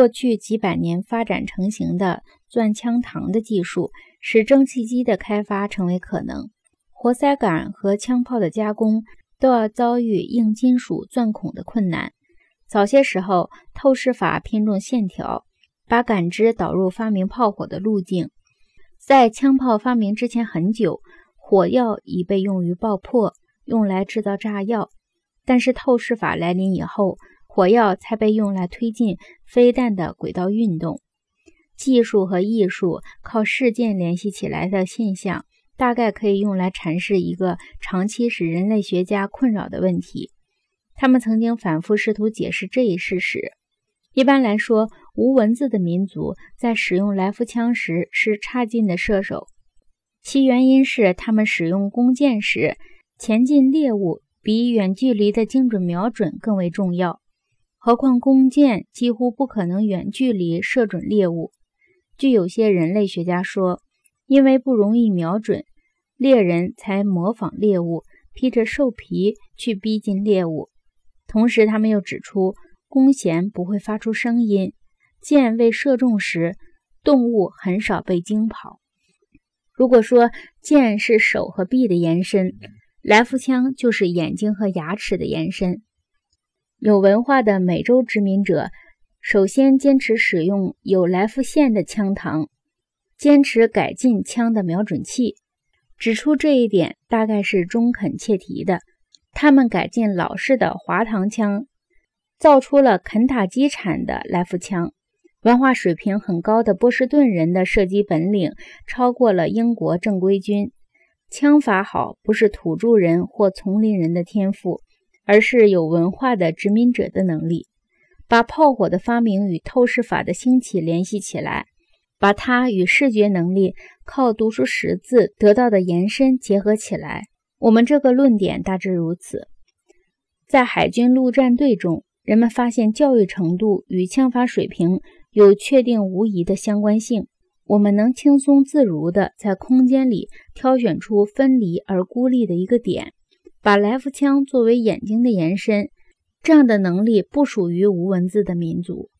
过去几百年发展成型的钻枪膛的技术，使蒸汽机的开发成为可能。活塞杆和枪炮的加工都要遭遇硬金属钻孔的困难。早些时候，透视法偏重线条，把感知导入发明炮火的路径。在枪炮发明之前很久，火药已被用于爆破，用来制造炸药。但是透视法来临以后，火药才被用来推进飞弹的轨道运动。技术和艺术靠事件联系起来的现象。大概可以用来阐释一个长期使人类学家困扰的问题。他们曾经反复试图解释这一事实。一般来说，无文字的民族在使用来福枪时是差劲的射手，其原因是他们使用弓箭时，前进猎物比远距离的精准瞄准更为重要。何况弓箭几乎不可能远距离射准猎物。据有些人类学家说，因为不容易瞄准。猎人才模仿猎物，披着兽皮去逼近猎物。同时，他们又指出，弓弦不会发出声音，箭未射中时，动物很少被惊跑。如果说箭是手和臂的延伸，来福枪就是眼睛和牙齿的延伸。有文化的美洲殖民者首先坚持使用有来福线的枪膛，坚持改进枪的瞄准器。指出这一点大概是中肯切题的。他们改进老式的滑膛枪，造出了肯塔基产的来福枪。文化水平很高的波士顿人的射击本领超过了英国正规军。枪法好不是土著人或丛林人的天赋，而是有文化的殖民者的能力。把炮火的发明与透视法的兴起联系起来。把它与视觉能力靠读书识字得到的延伸结合起来，我们这个论点大致如此。在海军陆战队中，人们发现教育程度与枪法水平有确定无疑的相关性。我们能轻松自如地在空间里挑选出分离而孤立的一个点，把来福枪作为眼睛的延伸。这样的能力不属于无文字的民族。